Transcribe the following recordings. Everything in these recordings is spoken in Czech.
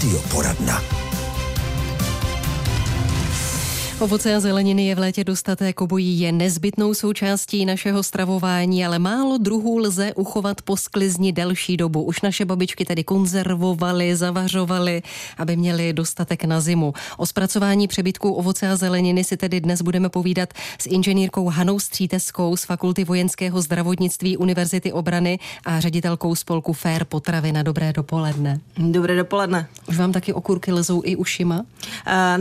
Radio Poradna. Ovoce a zeleniny je v létě dostatek, obojí je nezbytnou součástí našeho stravování, ale málo druhů lze uchovat po sklizni delší dobu. Už naše babičky tedy konzervovaly, zavařovaly, aby měli dostatek na zimu. O zpracování přebytků ovoce a zeleniny si tedy dnes budeme povídat s inženýrkou Hanou Stříteskou z Fakulty vojenského zdravotnictví Univerzity obrany a ředitelkou spolku Fair Potravy. Na dobré dopoledne. Dobré dopoledne. Už vám taky okurky lezou i ušima? Uh,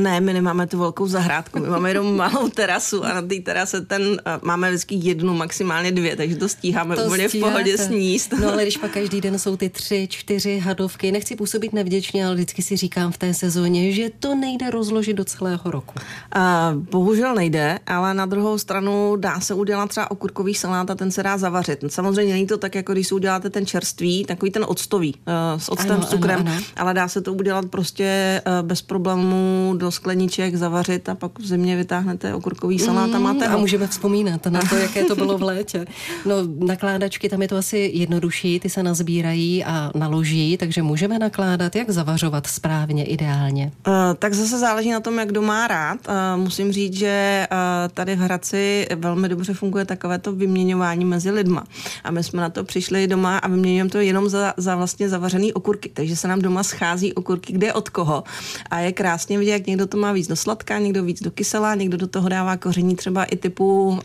ne, my nemáme tu velkou zahrádku zahrádku. My máme jenom malou terasu a na té terase ten máme vždycky jednu, maximálně dvě, takže to stíháme to úplně stíháte. v pohodě sníst. No ale když pak každý den jsou ty tři, čtyři hadovky, nechci působit nevděčně, ale vždycky si říkám v té sezóně, že to nejde rozložit do celého roku. Uh, bohužel nejde, ale na druhou stranu dá se udělat třeba okurkový salát a ten se dá zavařit. Samozřejmě není to tak, jako když si uděláte ten čerstvý, takový ten octový, uh, s octem, ano, s cukrem, ano, ano. ale dá se to udělat prostě uh, bez problémů do skleniček, zavařit a pak v zimě vytáhnete okurkový salát a máte mm, A můžeme vzpomínat na to, jaké to bylo v létě. No, nakládačky, tam je to asi jednodušší, ty se nazbírají a naloží, takže můžeme nakládat, jak zavařovat správně, ideálně. Uh, tak zase záleží na tom, jak kdo má rád. Uh, musím říct, že uh, tady v Hradci velmi dobře funguje takové to vyměňování mezi lidma. A my jsme na to přišli doma a vyměňujeme to jenom za, za vlastně zavařený okurky. Takže se nám doma schází okurky, kde od koho. A je krásně vidět, jak někdo to má víc do sladká, někdo víc do do kyselá, někdo do toho dává koření třeba i typu uh,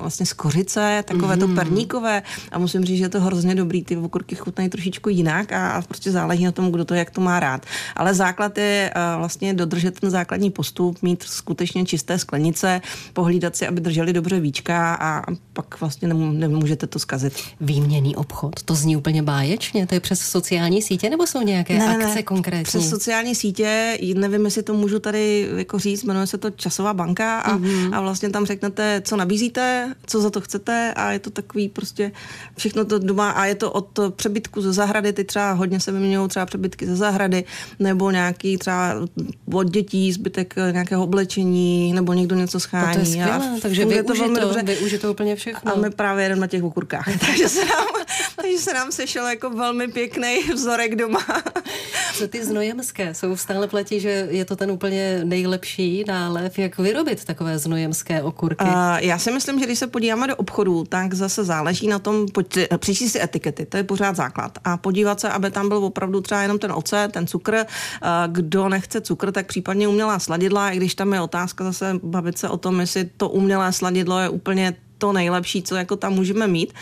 vlastně z kořice, takové mm. to mhm. perníkové a musím říct, že je to hrozně dobrý, ty okurky chutnají trošičku jinak a, a prostě záleží na tom, kdo to jak to má rád. Ale základ je uh, vlastně dodržet ten základní postup, mít skutečně čisté sklenice, pohlídat si, aby drželi dobře víčka a pak vlastně nemůžete to zkazit. Výměný obchod, to zní úplně báječně, to je přes sociální sítě nebo jsou nějaké ne, akce ne, konkrétní? Přes sociální sítě, nevím, jestli to můžu tady jako říct, jmenuje se to časová banka a, mm-hmm. a vlastně tam řeknete, co nabízíte, co za to chcete a je to takový prostě všechno to doma a je to od přebytku ze zahrady, ty třeba hodně se vyměňují třeba přebytky ze zahrady nebo nějaký třeba od dětí zbytek nějakého oblečení nebo někdo něco schání. To je skvělé, a takže vy to, velmi dobře. využijete úplně všechno. A my právě jedeme na těch okurkách, takže se nám, takže se nám sešel jako velmi pěkný vzorek doma. Co ty znojemské? Jsou stále platí, že je to ten úplně nejlepší jak vyrobit takové znojemské okurky? Uh, já si myslím, že když se podíváme do obchodu, tak zase záleží na tom, přečíst si etikety, to je pořád základ. A podívat se, aby tam byl opravdu třeba jenom ten ocet, ten cukr. Kdo nechce cukr, tak případně umělá sladidla, i když tam je otázka zase bavit se o tom, jestli to umělé sladidlo je úplně to nejlepší, co jako tam můžeme mít.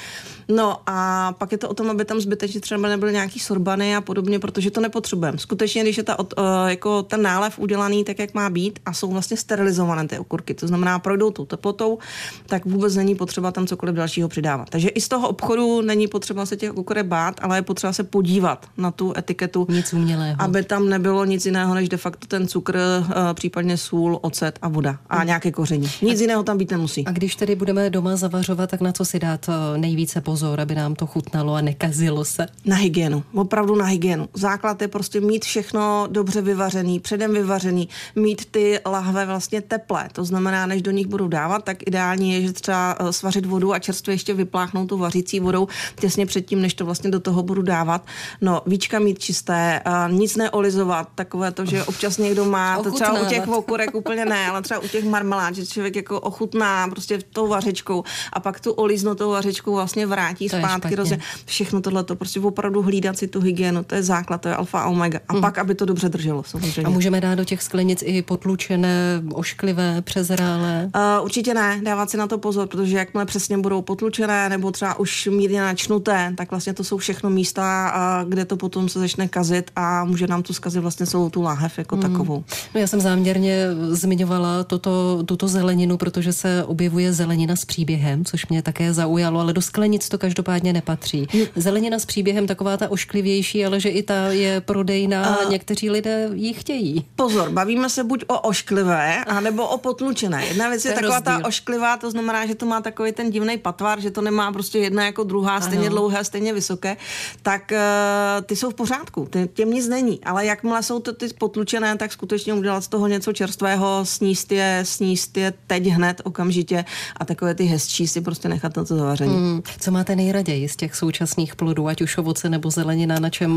No a pak je to o tom, aby tam zbytečně třeba nebyly nějaký sorbany a podobně, protože to nepotřebujeme. Skutečně, když je ta, uh, jako ten nálev udělaný tak, jak má být a jsou vlastně sterilizované ty okurky, to znamená projdou tou teplotou, tak vůbec není potřeba tam cokoliv dalšího přidávat. Takže i z toho obchodu není potřeba se těch okurek bát, ale je potřeba se podívat na tu etiketu, nic umělého. aby tam nebylo nic jiného než de facto ten cukr, uh, případně sůl, ocet a voda a hmm. nějaké koření. Nic a, jiného tam být nemusí. A když tedy budeme doma zavařovat, tak na co si dát eh, nejvíce pozor? pozor, aby nám to chutnalo a nekazilo se? Na hygienu, opravdu na hygienu. Základ je prostě mít všechno dobře vyvařený, předem vyvařený, mít ty lahve vlastně teplé. To znamená, než do nich budu dávat, tak ideální je, že třeba eh, svařit vodu a čerstvě ještě vypláchnout tu vařící vodou těsně předtím, než to vlastně do toho budu dávat. No, víčka mít čisté, nic neolizovat, takové to, že občas někdo má, to třeba u těch okurek úplně ne, ale třeba u těch marmelád, že člověk jako ochutná prostě tou vařečkou a pak tu oliznutou vařečkou vlastně vrátí to zpátky, roze, všechno tohle, to prostě opravdu hlídat si tu hygienu, to je základ, to je alfa a omega. A hmm. pak, aby to dobře drželo, samozřejmě. A můžeme dát do těch sklenic i potlučené, ošklivé, přezrálé? Uh, určitě ne, dávat si na to pozor, protože jakmile přesně budou potlučené nebo třeba už mírně načnuté, tak vlastně to jsou všechno místa, uh, kde to potom se začne kazit a může nám to zkazit vlastně celou tu láhev jako hmm. takovou. No já jsem záměrně zmiňovala toto, tuto zeleninu, protože se objevuje zelenina s příběhem, což mě také zaujalo, ale do sklenic to každopádně nepatří. Zelenina s příběhem taková ta ošklivější, ale že i ta je prodejná a někteří lidé ji chtějí. Pozor, bavíme se buď o ošklivé, anebo o potlučené. Jedna věc je, je taková rozdíl. ta ošklivá, to znamená, že to má takový ten divný patvar, že to nemá prostě jedna jako druhá, stejně ano. dlouhé, stejně vysoké, tak uh, ty jsou v pořádku, ty, těm nic není. Ale jakmile jsou to ty potlučené, tak skutečně udělat z toho něco čerstvého, sníst je, sníst je teď hned, okamžitě a takové ty hezčí si prostě nechat na to zavaření. Mm. Co máte nejraději z těch současných plodů, ať už ovoce nebo zelenina, na čem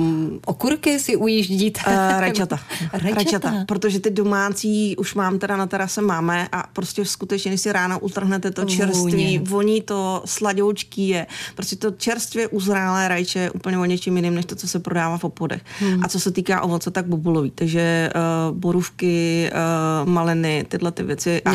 okurky si ujíždíte? Uh, rajčata. rajčata. rajčata. Protože ty domácí už mám teda na terase máme a prostě skutečně, když si ráno utrhnete to čerství, voní to sladoučký je. Prostě to čerstvě uzrálé rajče je úplně o něčím jiným, než to, co se prodává v obchodech. Hmm. A co se týká ovoce, tak bobulový. Takže uh, borůvky, uh, maliny, tyhle ty věci a,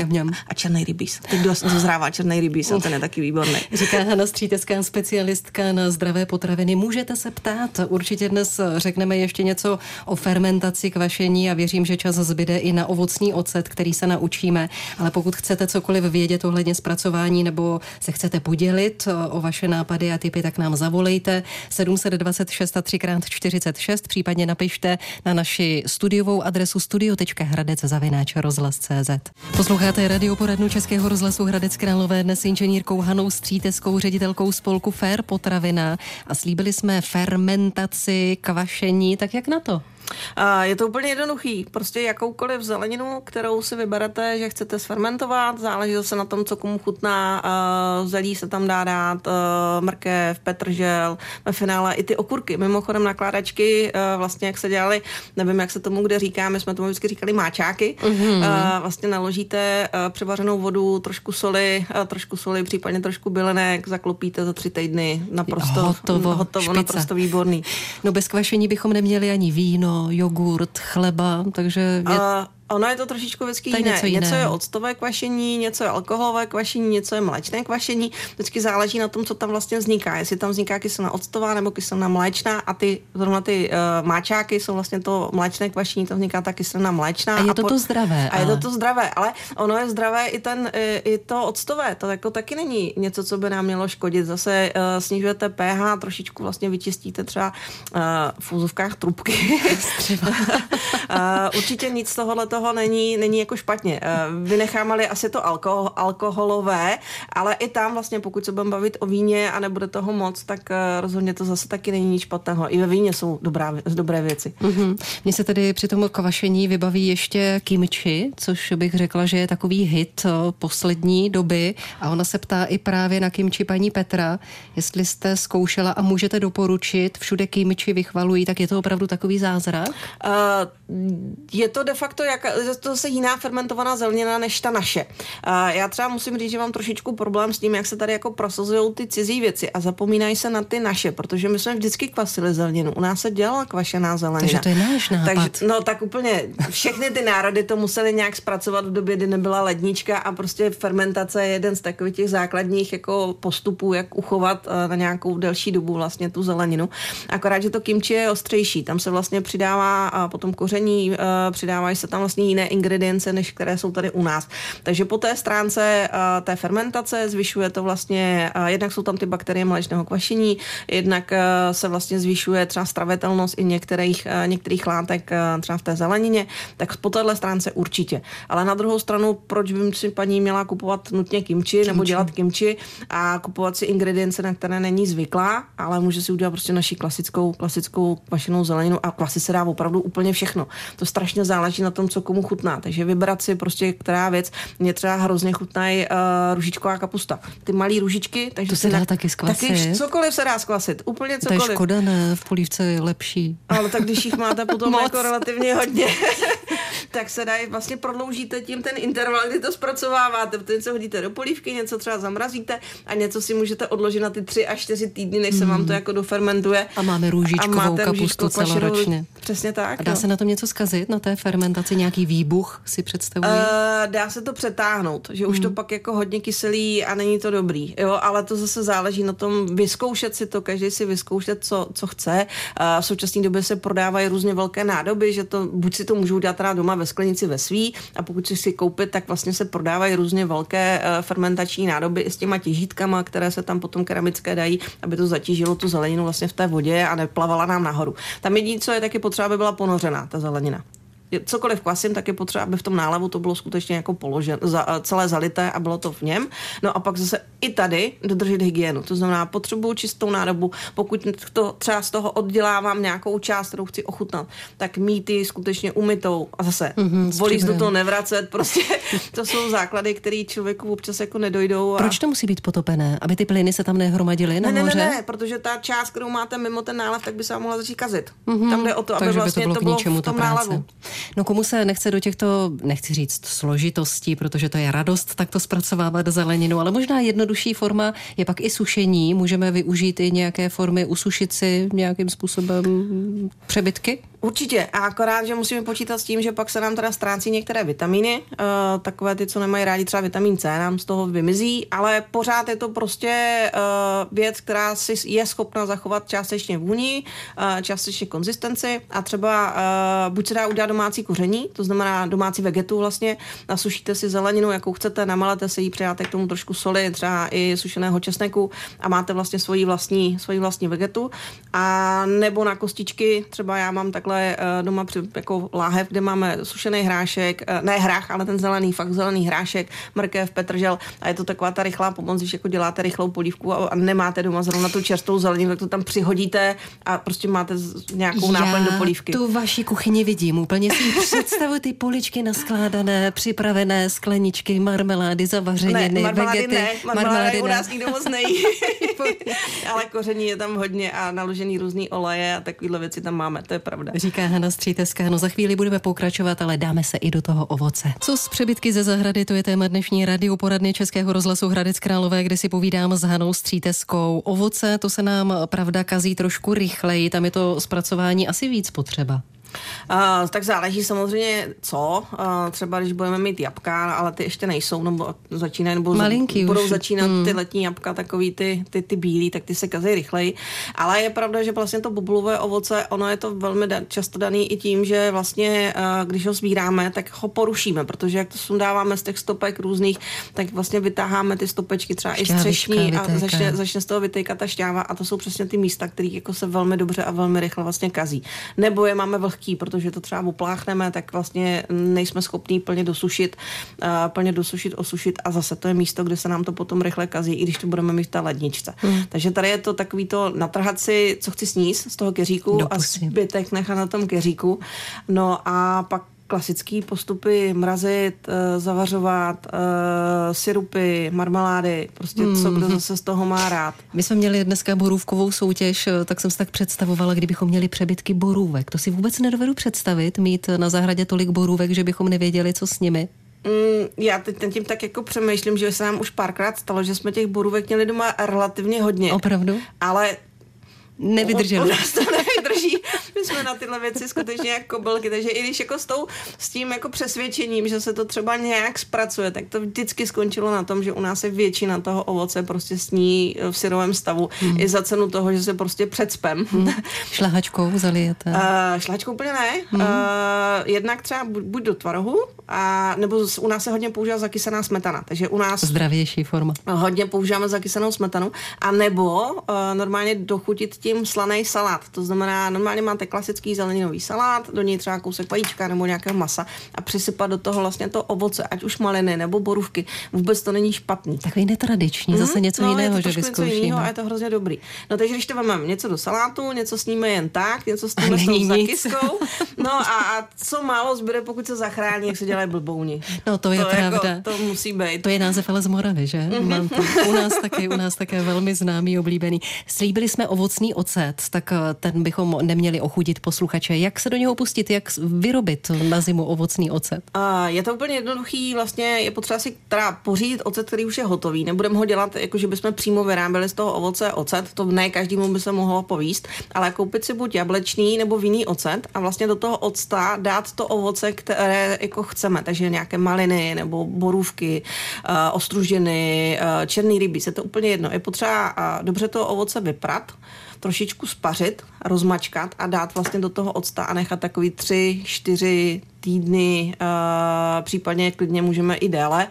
a černý rybíz. Teď dozrává černý rybíz a ten je taky výborný. Říká Hana Stříteská, specialistka na zdravé potraviny. Můžete se ptát, určitě dnes řekneme ještě něco o fermentaci, kvašení a věřím, že čas zbyde i na ovocný ocet, který se naučíme. Ale pokud chcete cokoliv vědět ohledně zpracování nebo se chcete podělit o vaše nápady a typy, tak nám zavolejte 726 a 3x46, případně napište na naši studiovou adresu studio.hradec.cz. Posloucháte radioporadnu Českého rozhlasu Hradec Králové dnes inženýrkou Hanou Stříteskou, ředitelkou spolku Fair Potravina a slíbili jsme fermentaci, kvašení, tak jak na to? Je to úplně jednoduchý. Prostě jakoukoliv zeleninu, kterou si vyberete, že chcete sfermentovat, záleží se na tom, co komu chutná. Zelí se tam dá dát, mrkev, petržel, ve finále i ty okurky. Mimochodem nakládačky, vlastně jak se dělali, nevím, jak se tomu kde říká, my jsme tomu vždycky říkali máčáky. Mm-hmm. Vlastně naložíte převařenou vodu, trošku soli, trošku soli, případně trošku bylenek, zaklopíte za tři týdny. Naprosto hotovo, hotovo naprosto výborný. No bez kvašení bychom neměli ani víno, jogurt, chleba, takže... Je... A Ono je to trošičku vždycky jiné. Něco, jiné. něco je octové kvašení, něco je alkoholové kvašení, něco je mléčné kvašení. Vždycky záleží na tom, co tam vlastně vzniká. Jestli tam vzniká kyselina octová nebo kyselina mléčná a ty zrovna ty uh, máčáky jsou vlastně to mléčné kvašení, to vzniká ta kyselina mléčná. A je to a to zdravé. A ale... je to to zdravé, ale ono je zdravé i, ten, i, i to octové. To jako taky není něco, co by nám mělo škodit. Zase uh, snižujete pH, trošičku vlastně vyčistíte třeba uh, v úzovkách trubky. uh, určitě nic z tohohle toho není, není jako špatně. Eh, vynecháme-li asi to alkohol, alkoholové, ale i tam vlastně, pokud se budeme bavit o víně a nebude toho moc, tak eh, rozhodně to zase taky není nic špatného. I ve víně jsou dobrá, dobré věci. Mm-hmm. Mně se tedy při tom kvašení vybaví ještě kimchi, což bych řekla, že je takový hit eh, poslední doby a ona se ptá i právě na kimchi paní Petra, jestli jste zkoušela a můžete doporučit, všude kimchi vychvalují, tak je to opravdu takový zázrak? Uh, je to de facto jak, to zase jiná fermentovaná zelenina než ta naše. Já třeba musím říct, že mám trošičku problém s tím, jak se tady jako prosazují ty cizí věci a zapomínají se na ty naše, protože my jsme vždycky kvasili zeleninu. U nás se dělala kvašená zelenina. Takže to je náš nápad. Takže, no tak úplně všechny ty národy to museli nějak zpracovat v době, kdy nebyla lednička a prostě fermentace je jeden z takových těch základních jako postupů, jak uchovat eh, na nějakou delší dobu vlastně tu zeleninu. Akorát, že to kimči je ostřejší. Tam se vlastně přidává a potom koření, eh, přidávají se tam vlastně jiné ingredience, než které jsou tady u nás. Takže po té stránce uh, té fermentace zvyšuje to vlastně, uh, jednak jsou tam ty bakterie mléčného kvašení, jednak se vlastně zvyšuje třeba stravitelnost i některých, některých látek třeba v té zelenině, tak po téhle stránce určitě. Ale na druhou stranu, proč by si paní měla kupovat nutně kimči, kimči. nebo dělat kimči a kupovat si ingredience, na které není zvyklá, ale může si udělat prostě naši klasickou, klasickou kvašenou zeleninu a kvasy se dá opravdu úplně všechno. To strašně záleží na tom, co komu chutná. Takže vybrat si prostě, která věc. Mě třeba hrozně chutnají uh, ružičková kapusta. Ty malé ružičky. Takže to se dá na, taky zkvasit. Taky cokoliv se dá zkvasit. Úplně cokoliv. To je škoda, ne? V polívce je lepší. Ale tak když jich máte potom jako relativně hodně, tak se dají, vlastně prodloužíte tím ten interval, kdy to zpracováváte, protože něco hodíte do polívky, něco třeba zamrazíte a něco si můžete odložit na ty tři až čtyři týdny, než se vám to hmm. jako dofermentuje. A máme růžičkovou a máte kapustu celoročně. Přesně tak. A dá no. se na tom něco zkazit, na té fermentaci, nějaký výbuch si představuji? Uh, dá se to přetáhnout, že už to hmm. pak jako hodně kyselí a není to dobrý, jo, ale to zase záleží na tom vyzkoušet si to, každý si vyzkoušet, co, co chce. Uh, v současné době se prodávají různě velké nádoby, že to buď si to můžou dát teda doma ve sklenici ve svý a pokud si si koupit, tak vlastně se prodávají různě velké uh, fermentační nádoby i s těma těžítkama, které se tam potom keramické dají, aby to zatížilo tu zeleninu vlastně v té vodě a neplavala nám nahoru. Tam jediné, co je taky potřeba, aby byla ponořená ta zelenina cokoliv kvasím, tak je potřeba, aby v tom nálevu to bylo skutečně jako položen, za, celé zalité a bylo to v něm. No a pak zase i tady dodržet hygienu. To znamená, potřebuju čistou nádobu, pokud to třeba z toho oddělávám nějakou část, kterou chci ochutnat, tak mít ji skutečně umytou a zase mm-hmm, volí do toho nevracet. Prostě to jsou základy, které člověku občas jako nedojdou. A... Proč to musí být potopené? Aby ty plyny se tam nehromadily na ne, moře? Ne, ne, ne, protože ta část, kterou máte mimo ten nálev, tak by se vám mohla začít kazit. Mm-hmm. Tam jde o to, aby Takže vlastně by to bylo, to bylo v tom nálevu. No komu se nechce do těchto, nechci říct složitostí, protože to je radost takto zpracovávat zeleninu, ale možná jednodušší forma je pak i sušení. Můžeme využít i nějaké formy usušit si nějakým způsobem přebytky? Určitě, a akorát, že musíme počítat s tím, že pak se nám teda ztrácí některé vitamíny, uh, takové ty, co nemají rádi, třeba vitamin C, nám z toho vymizí, ale pořád je to prostě uh, věc, která si je schopna zachovat částečně vůni, uh, částečně konzistenci a třeba uh, buď se dá udělat domácí koření, to znamená domácí vegetu vlastně, nasušíte si zeleninu, jakou chcete, namalete si ji, přidáte k tomu trošku soli, třeba i sušeného česneku a máte vlastně svoji vlastní, svoji vlastní vegetu. A nebo na kostičky, třeba já mám takhle takhle eh, doma při, jako láhev, kde máme sušený hrášek, eh, ne hrách, ale ten zelený, fakt zelený hrášek, mrkev, petržel a je to taková ta rychlá pomoc, když jako děláte rychlou polívku a, a nemáte doma zrovna tu čerstvou zeleninu, tak to tam přihodíte a prostě máte nějakou náplň do polívky. tu vaši kuchyni vidím, úplně si představuji ty poličky naskládané, připravené skleničky, marmelády, zavařeniny, ne, marmelády vegety. Ne, marmelády, marmelády u nás nikdo moc nejí. ale koření je tam hodně a naložený různý oleje a takovéhle věci tam máme, to je pravda říká Hana Stříteská. No za chvíli budeme pokračovat, ale dáme se i do toho ovoce. Co s přebytky ze zahrady, to je téma dnešní radio poradny Českého rozhlasu Hradec Králové, kde si povídám s Hanou Stříteskou. Ovoce, to se nám pravda kazí trošku rychleji, tam je to zpracování asi víc potřeba. Uh, tak záleží samozřejmě co. Uh, třeba když budeme mít jabka, ale ty ještě nejsou, nebo začínají, nebo Malinký budou už. začínat hmm. ty letní jabka, takový ty, ty, ty bílý, tak ty se kazí rychleji. Ale je pravda, že vlastně to bobulové ovoce, ono je to velmi da- často daný i tím, že vlastně, uh, když ho sbíráme, tak ho porušíme, protože jak to sundáváme z těch stopek různých, tak vlastně vytáháme ty stopečky třeba i střešní a začne, začne z toho vytejkat ta šťáva a to jsou přesně ty místa, které jako se velmi dobře a velmi rychle vlastně kazí. Nebo je máme vlhký lehký, protože to třeba opláchneme, tak vlastně nejsme schopní plně dosušit, uh, plně dosušit, osušit a zase to je místo, kde se nám to potom rychle kazí, i když to budeme mít v té ledničce. Hmm. Takže tady je to takový to natrhat si, co chci sníst z toho keříku a zbytek nechat na tom keříku. No a pak klasické postupy mrazit, uh, zavařovat, uh, syrupy, marmelády, prostě co kdo zase z toho má rád. My jsme měli dneska borůvkovou soutěž, eh, tak jsem si tak představovala, kdybychom měli přebytky borůvek. To si vůbec nedovedu představit, mít na zahradě tolik borůvek, že bychom nevěděli, co s nimi. Mm, já teď tím tak jako přemýšlím, že se nám už párkrát stalo, že jsme těch borůvek měli doma relativně hodně. Opravdu? Ale nevydrželi. U, u nás to nevydrží. My jsme na tyhle věci skutečně jako kobylky, takže i když jako s, tou, s tím jako přesvědčením, že se to třeba nějak zpracuje, tak to vždycky skončilo na tom, že u nás je většina toho ovoce prostě sní v syrovém stavu hmm. i za cenu toho, že se prostě předspem. Hmm. Šlahačkou zalijete? Uh, šlahačkou úplně ne. Hmm. Uh, jednak třeba buď, buď do tvarohu, a, nebo z, u nás se hodně používá zakysaná smetana, takže u nás... Zdravější forma. Hodně používáme zakysanou smetanu, a nebo uh, normálně dochutit tím slaný salát. To znamená, normálně máte klasický zeleninový salát, do něj třeba kousek vajíčka nebo nějakého masa a přisypat do toho vlastně to ovoce, ať už maliny nebo borůvky. Vůbec to není špatný. Takový netradiční, zase něco no, jiného, že vyzkoušíme. a je to hrozně dobrý. No takže když to máme něco do salátu, něco sníme jen tak, něco s tím s zakyskou, no a, a, co málo zbyde, pokud se zachrání, jak se dělají blbouni. No to je to pravda. Jako, to musí být. To je název ale z Moravy, že? Mm-hmm. Mám to, u nás také, u nás také velmi známý, oblíbený. Slíbili jsme ovocný ocet, tak eh, ten bychom neměli ochudit posluchače. Jak se do něho pustit, jak vyrobit na zimu ovocný ocet? A je to úplně jednoduchý, vlastně je potřeba si teda pořídit ocet, který už je hotový. Nebudeme ho dělat, jako že bychom přímo vyráběli z toho ovoce ocet, to ne každému by se mohlo povíst, ale koupit si buď jablečný nebo vinný ocet a vlastně do toho octa dát to ovoce, které jako chceme. Takže nějaké maliny nebo borůvky, uh, ostružiny, uh, černý ryby, se to úplně jedno. Je potřeba uh, dobře to ovoce vyprat, trošičku spařit, rozmačkat a dát vlastně do toho octa a nechat takový tři, čtyři týdny, uh, případně klidně můžeme i déle,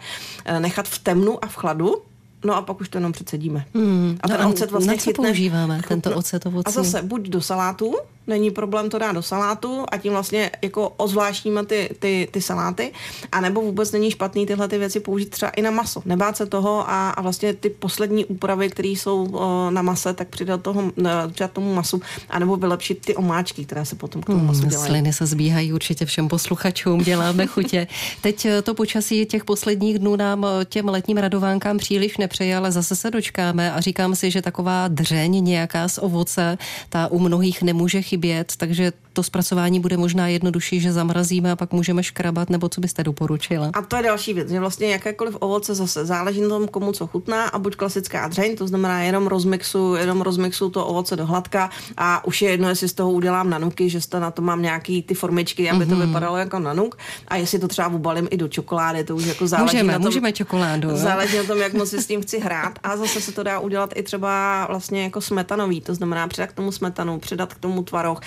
uh, nechat v temnu a v chladu, No a pak už to jenom předsedíme. Hmm. A ten no ocet vlastně na co chytne, používáme tento ocet ovocný? A zase buď do salátu, není problém to dát do salátu a tím vlastně jako ozvláštníme ty, ty, ty saláty, a nebo vůbec není špatný tyhle ty věci použít třeba i na maso. Nebát se toho a, a vlastně ty poslední úpravy, které jsou uh, na mase, tak přidat toho, přidat tomu masu, anebo vylepšit ty omáčky, které se potom k tomu masu dělají. Sliny se zbíhají určitě všem posluchačům, děláme chutě. Teď eh, to počasí těch posledních dnů nám eh, těm letním radovánkám příliš nepřeje, ale zase se dočkáme a říkám si, že taková dřeň nějaká z ovoce, ta u mnohých nemůže chybět, takže to zpracování bude možná jednodušší, že zamrazíme a pak můžeme škrabat, nebo co byste doporučila? A to je další věc, že vlastně jakékoliv ovoce zase záleží na tom, komu co chutná a buď klasická dřeň, to znamená jenom rozmixu, jenom rozmixu to ovoce do hladka a už je jedno, jestli z toho udělám nanuky, že na to mám nějaký ty formičky, aby mm-hmm. to mhm. vypadalo jako nanuk a jestli to třeba ubalím i do čokolády, to už jako záleží můžeme, na tom, můžeme čokoládu. Záleží na tom, jak moc si s tím chci hrát a zase se to dá udělat i třeba vlastně jako smetanový, to znamená přidat k tomu smetanu, přidat k tomu tvaroh,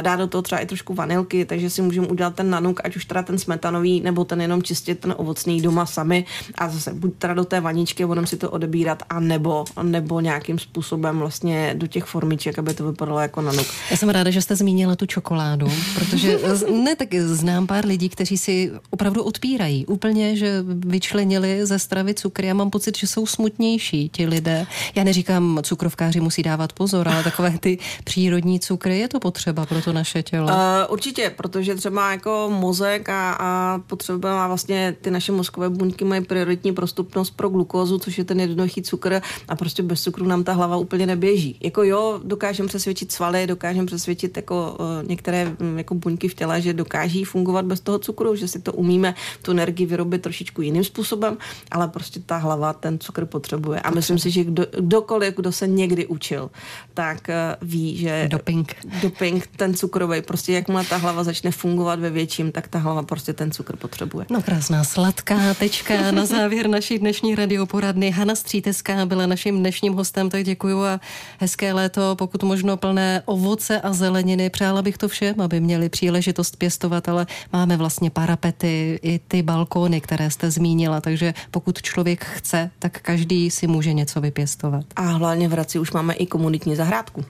dát do toho třeba i trošku vanilky, takže si můžeme udělat ten nanuk, ať už teda ten smetanový, nebo ten jenom čistě ten ovocný doma sami a zase buď teda do té vaničky budeme si to odebírat, a nebo, nebo nějakým způsobem vlastně do těch formiček, aby to vypadalo jako nanuk. Já jsem ráda, že jste zmínila tu čokoládu, protože ne, tak znám pár lidí, kteří si opravdu odpírají úplně, že vyčlenili ze stravy cukry. Já mám pocit, že jsou smutnější ti lidé. Já neříkám, cukrovkáři musí dávat pozor, ale takové ty přírodní cukry je to potřeba pro to naše tělo. Uh, určitě, protože třeba jako mozek a, a potřeba vlastně ty naše mozkové buňky mají prioritní prostupnost pro glukózu, což je ten jednoduchý cukr a prostě bez cukru nám ta hlava úplně neběží. Jako jo, dokážeme přesvědčit svaly, dokážeme přesvědčit jako uh, některé um, jako buňky v těle, že dokáží fungovat bez toho cukru, že si to umíme tu energii vyrobit trošičku jiným způsobem, ale prostě ta hlava ten cukr potřebuje. A myslím si, že kdo, kdokoliv, kdo se někdy učil, tak uh, ví, že doping, doping ten cukrový prostě jakmile ta hlava začne fungovat ve větším, tak ta hlava prostě ten cukr potřebuje. No krásná sladká tečka na závěr naší dnešní radioporadny. Hana Stříteská byla naším dnešním hostem, tak děkuju a hezké léto, pokud možno plné ovoce a zeleniny. Přála bych to všem, aby měli příležitost pěstovat, ale máme vlastně parapety i ty balkóny, které jste zmínila, takže pokud člověk chce, tak každý si může něco vypěstovat. A hlavně v Hradci už máme i komunitní zahrádku.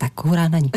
Tak hurá na ní.